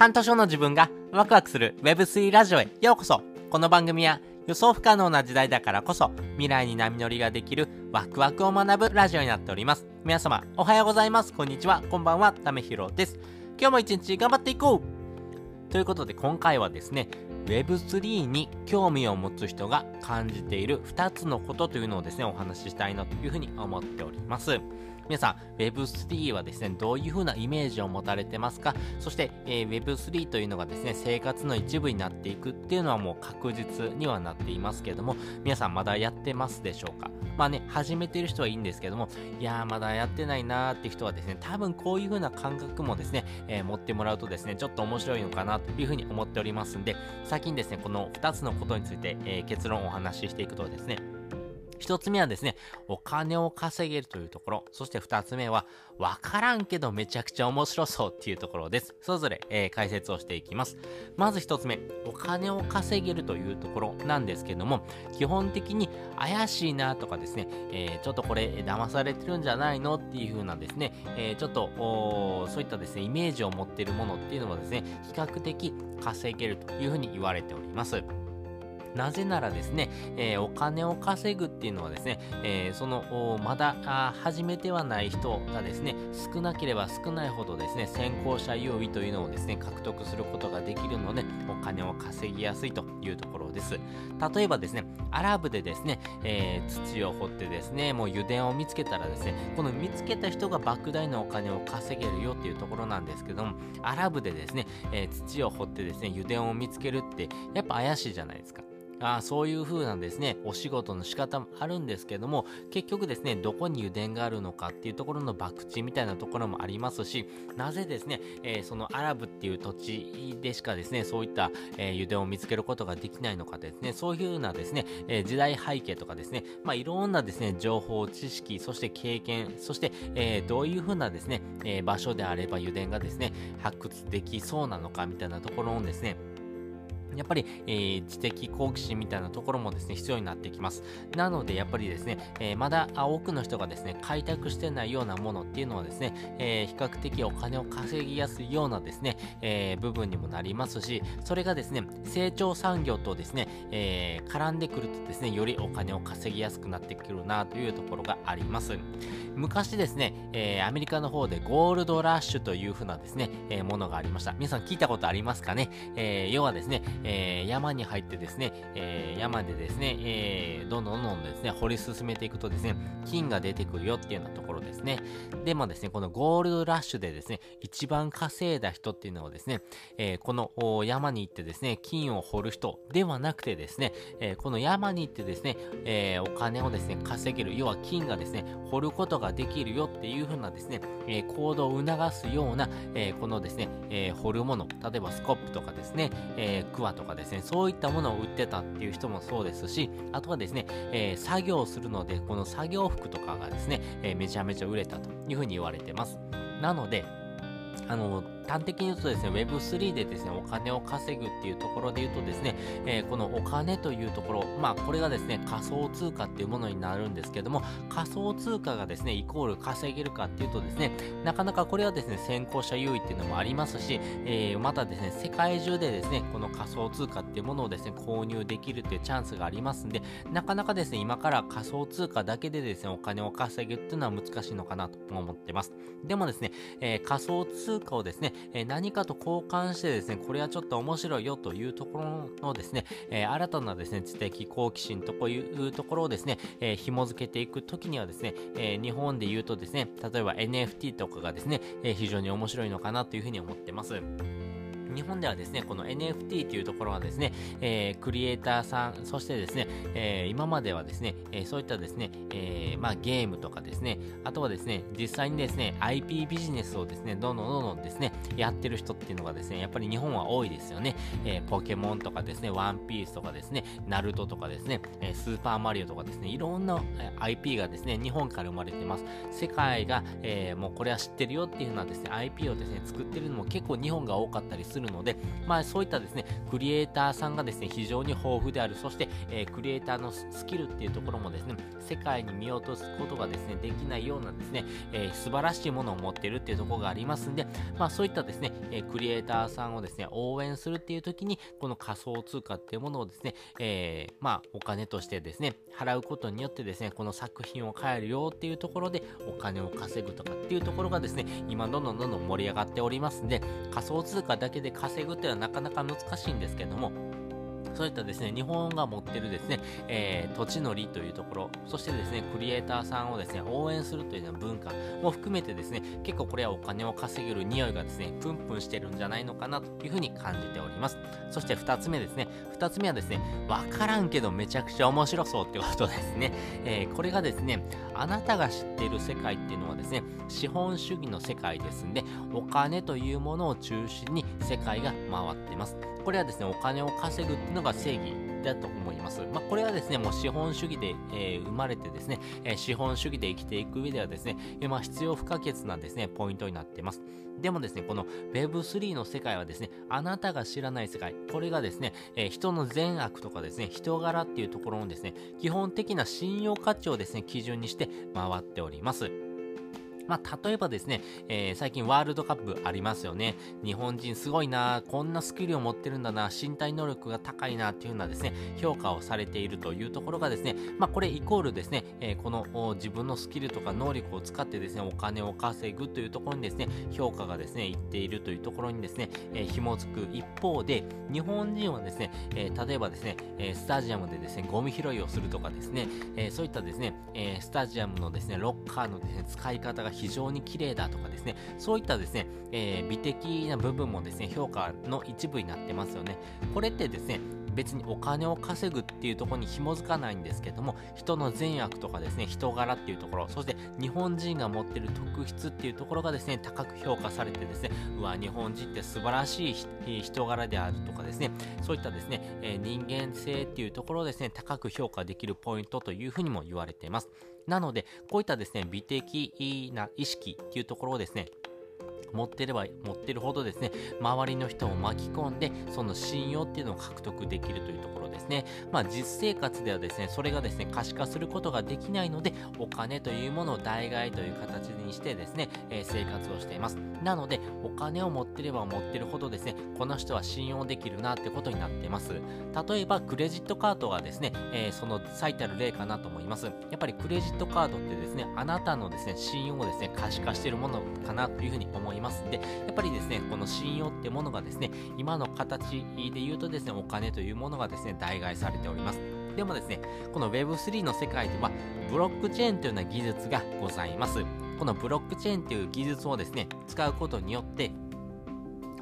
半年後の自分がワクワクする Web3 ラジオへようこそこの番組は予想不可能な時代だからこそ未来に波乗りができるワクワクを学ぶラジオになっております。皆様おはようございます。こんにちは。こんばんは。ためひろです。今日も一日頑張っていこうということで今回はですね、Web3 に興味を持つ人が感じている2つのことというのをですね、お話ししたいなというふうに思っております。皆さん Web3 はですね、どういう風なイメージを持たれてますか？そして、えー、Web3 というのがですね、生活の一部になっていくっていうのはもう確実にはなっていますけども、皆さんまだやってますでしょうか？まあね、始めてる人はいいんですけども、いやーまだやってないなーって人はですね、多分こういう風な感覚もですね、えー、持ってもらうとですね、ちょっと面白いのかなという風に思っておりますんで、先にですね、この2つのことについて、えー、結論をお話ししていくとですね、一つ目はですね、お金を稼げるというところ。そして二つ目は、わからんけどめちゃくちゃ面白そうっていうところです。それぞれ、えー、解説をしていきます。まず一つ目、お金を稼げるというところなんですけども、基本的に怪しいなとかですね、えー、ちょっとこれ騙されてるんじゃないのっていう風なですね、えー、ちょっとそういったですね、イメージを持っているものっていうのはですね、比較的稼げるという風に言われております。なぜならですね、えー、お金を稼ぐっていうのはですね、えー、その、まだ始めてはない人がですね、少なければ少ないほどですね、先行者優位というのをですね、獲得することができるので、お金を稼ぎやすいというところです。例えばですね、アラブでですね、えー、土を掘ってですね、もう油田を見つけたらですね、この見つけた人が莫大なお金を稼げるよっていうところなんですけども、アラブでですね、え土を掘ってですね、油田を見つけるって、やっぱ怪しいじゃないですか。あそういう風なんですね、お仕事の仕方もあるんですけども、結局ですね、どこに油田があるのかっていうところの博打みたいなところもありますし、なぜですね、えー、そのアラブっていう土地でしかですね、そういった、えー、油田を見つけることができないのかですね、そういう風なですね、えー、時代背景とかですね、まあ、いろんなですね、情報、知識、そして経験、そして、えどういう風なですね、え場所であれば油田がですね、発掘できそうなのかみたいなところをですね、やっぱり、えー、知的好奇心みたいなところもですね、必要になってきます。なので、やっぱりですね、えー、まだ多くの人がですね、開拓してないようなものっていうのはですね、えー、比較的お金を稼ぎやすいようなですね、え部分にもなりますし、それがですね、成長産業とですね、え絡んでくるとですね、よりお金を稼ぎやすくなってくるなというところがあります。昔ですね、えアメリカの方でゴールドラッシュというふうなですね、えものがありました。皆さん聞いたことありますかね、え要はですね、えー、山に入ってですね、えー、山でですね、えー、どんどんどんどんですね、掘り進めていくとですね、金が出てくるよっていうようなところですね。でもですね、このゴールドラッシュでですね、一番稼いだ人っていうのはですね、えー、この山に行ってですね、金を掘る人ではなくてですね、えー、この山に行ってですね、えー、お金をですね、稼げる、要は金がですね、掘ることができるよっていう風なですね、え行動を促すような、えこのですね、え掘るもの、例えばスコップとかですね、えクワとかですね、そういったものを売ってたっていう人もそうですし、あとはですね、え作業するので、この作業服とかがですね、えめちゃめちゃ売れたというふうに言われてます。なので、あの、端的に言うとですね、Web3 でですね、お金を稼ぐっていうところで言うとですね、えー、このお金というところ、まあ、これがですね、仮想通貨っていうものになるんですけども、仮想通貨がですね、イコール稼げるかっていうとですね、なかなかこれはですね、先行者優位っていうのもありますし、えー、またですね、世界中でですね、この仮想通貨っていうものをですね、購入できるっていうチャンスがありますんで、なかなかですね、今から仮想通貨だけでですね、お金を稼ぐっていうのは難しいのかなと思ってます。でもですね、えー、仮想通貨をですね、え何かと交換してですね、これはちょっと面白いよというところのですね、え新たなですね、知的好奇心とこういうところをですね、え紐付けていくときにはですね、え日本で言うとですね、例えば NFT とかがですね、え非常に面白いのかなというふうに思ってます。日本ではですね、この NFT というところはですね、えー、クリエイターさん、そしてですね、えー、今まではですね、えー、そういったですね、えまあ、ゲームとかですね、あとはですね、実際にですね、IP ビジネスをですね、どんどんどんどんですね、やってる人っていうのがですね、やっぱり日本は多いですよね。えポケモンとかですね、ワンピースとかですね、ナルトとかですね、えスーパーマリオとかですね、いろんな IP がですね、日本から生まれてます。世界が、えもうこれは知ってるよっていうようなですね、IP をですね、作ってるのも結構日本が多かったりするするので、まあそういったですね、クリエイターさんがですね、非常に豊富である、そして、えー、クリエイターのスキルっていうところもですね、世界に見落とすことがですね、できないようなですね、えー、素晴らしいものを持っているっていうところがありますんで、まあそういったですね、えクリエイターさんをですね、応援するっていう時に、この仮想通貨っていうものをですね、えー、まあお金としてですね、払うことによってですね、この作品を買えるよっていうところでお金を稼ぐとかっていうところがですね、今どんどんどんどん盛り上がっておりますんで、仮想通貨だけで稼ぐというのはなかなか難しいんですけども、そういったですね、日本が持ってるですね、えー、土地の利というところ、そしてですね、クリエイターさんをですね、応援するというような文化も含めてですね、結構これはお金を稼げる匂いがですね、プンプンしてるんじゃないのかなというふうに感じております。そして二つ目ですね、二つ目はですね、わからんけどめちゃくちゃ面白そうってことですね。えー、これがですね、あなたが知っている世界っていうのはですね、資本主義の世界ですんで、お金というものを中心に世界が回っています。これはですね、お金を稼ぐっていうのが正義だと思います。まあ、これはですね、もう資本主義で、えー、生まれてですね、えー、資本主義で生きていく上ではですね、まあ、必要不可欠なですね、ポイントになっています。でもですね、この Web3 の世界はですね、あなたが知らない世界、これがですね、え、人の善悪とかですね、人柄っていうところのですね、基本的な信用価値をですね、基準にして回っております。まあ、例えばですね、えー、最近ワールドカップありますよね。日本人すごいな、こんなスキルを持ってるんだな、身体能力が高いなっていうようなですね、評価をされているというところがですね、まあ、これイコールですね、えー、この自分のスキルとか能力を使ってですね、お金を稼ぐというところにですね、評価がですね、いっているというところにですね、えー、紐づく一方で、日本人はですね、えー、例えばですね、えスタジアムでですね、ゴミ拾いをするとかですね、えそういったですね、えスタジアムのですね、ロッカーのですね、使い方が非常に綺麗だとかですね、そういったですね、えー、美的な部分もですね、評価の一部になってますよね。これってですね、別にお金を稼ぐっていうところに紐づかないんですけども、人の善悪とかですね、人柄っていうところ、そして日本人が持ってる特質っていうところがですね、高く評価されてですね、うわ、日本人って素晴らしい人柄であるとかですね、そういったですね、えー、人間性っていうところをですね、高く評価できるポイントというふうにも言われています。なので、こういったですね、美的な意識っていうところをですね、持ってれば持ってるほどですね、周りの人を巻き込んで、その信用っていうのを獲得できるというところ。ですね。まあ実生活ではですね、それがですね、可視化することができないので、お金というものを代替という形にしてですね、えー、生活をしています。なので、お金を持ってれば持ってるほどですね、この人は信用できるなってことになっています。例えば、クレジットカードがですね、えー、その最たる例かなと思います。やっぱりクレジットカードってですね、あなたのですね、信用をですね、可視化しているものかなというふうに思いますで、やっぱりですね、この信用ってものがですね、今の形で言うとですね、お金というものがですね、代替されております。でもですね、この Web3 の世界では、ブロックチェーンというような技術がございます。このブロックチェーンという技術をですね、使うことによって、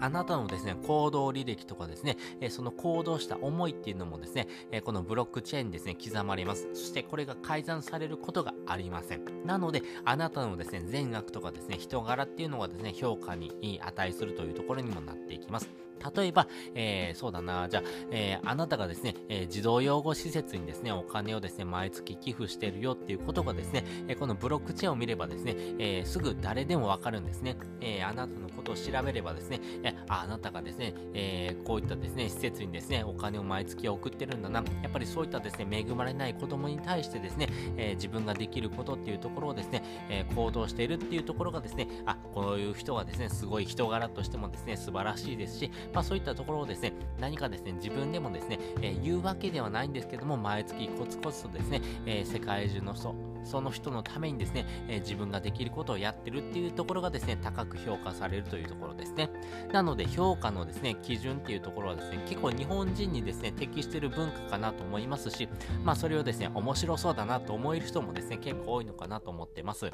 あなたのですね、行動履歴とかですね、えその行動した思いっていうのもですね、えこのブロックチェーンですね、刻まれます。そしてこれが改ざんされることがありません。なので、あなたのですね、善悪とかですね、人柄っていうのがですね、評価に値するというところにもなっていきます。例えば、えー、そうだな、じゃあ、えー、あなたがですね、えー、児童養護施設にですね、お金をですね、毎月寄付してるよっていうことがですね、えこのブロックチェーンを見ればですね、えすぐ誰でもわかるんですね。えあなたのことを調べればですね、えああなたがですね、えこういったですね、施設にですね、お金を毎月送ってるんだな。やっぱりそういったですね、恵まれない子供に対してですね、え自分ができることっていうところをですね、え行動しているっていうところがですね、あ、こういう人がですね、すごい人柄としてもですね、素晴らしいですし、まあそういったところをですね、何かですね、自分でもですね、えー、言うわけではないんですけども、毎月コツコツとですね、えー、世界中の人、その人のためにですね、えー、自分ができることをやってるっていうところがですね、高く評価されるというところですね。なので、評価のですね、基準っていうところはですね、結構日本人にですね、適してる文化かなと思いますし、まあそれをですね、面白そうだなと思える人もですね、結構多いのかなと思ってます。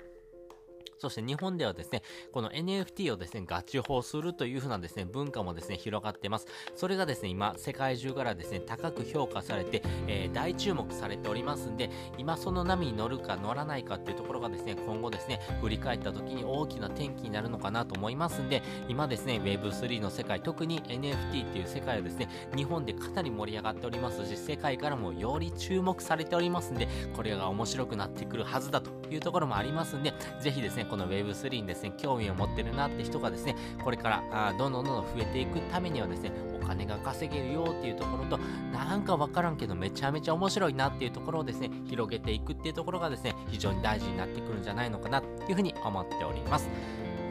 そして日本ではですね、この NFT をですね、ガチ法するというふうなですね、文化もですね、広がってます。それがですね、今、世界中からですね、高く評価されて、えー、大注目されておりますんで、今その波に乗るか乗らないかっていうところがですね、今後ですね、振り返った時に大きな転機になるのかなと思いますんで、今ですね、Web3 の世界、特に NFT っていう世界はですね、日本でかなり盛り上がっておりますし、世界からもより注目されておりますんで、これが面白くなってくるはずだというところもありますんで、ぜひですね、この Web3 にですね、興味を持ってるなって人がですね、これからあどんどんどんどん増えていくためにはですね、お金が稼げるよっていうところと、なんかわからんけどめちゃめちゃ面白いなっていうところをですね、広げていくっていうところがですね、非常に大事になってくるんじゃないのかなっていうふうに思っております。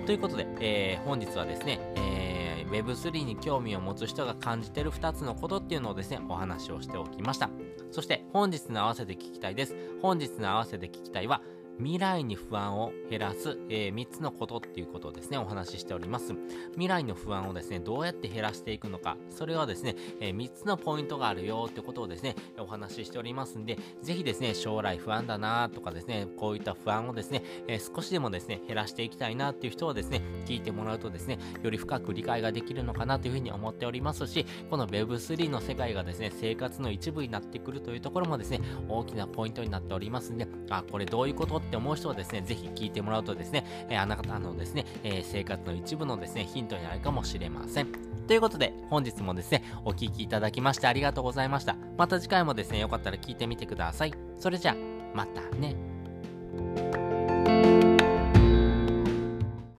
ということで、えー、本日はですね、えー、Web3 に興味を持つ人が感じてる2つのことっていうのをですね、お話をしておきました。そして本日の合わせて聞きたいです。本日の合わせて聞きたいは、未来に不安を減らす、えー、3つのことっていうことをですね、お話ししております。未来の不安をですね、どうやって減らしていくのか、それはですね、えー、3つのポイントがあるよってことをですね、お話ししておりますんで、ぜひですね、将来不安だなとかですね、こういった不安をですね、えー、少しでもですね、減らしていきたいなっていう人はですね、聞いてもらうとですね、より深く理解ができるのかなというふうに思っておりますし、この Web3 の世界がですね、生活の一部になってくるというところもですね、大きなポイントになっておりますんで、あ、これどういうことって思う人はですね、ぜひ聞いてもらうとですね、えー、あなたのですね、えー、生活の一部のですね、ヒントになるかもしれません。ということで、本日もですね、お聴きいただきましてありがとうございました。また次回もですね、よかったら聞いてみてください。それじゃあ、またね。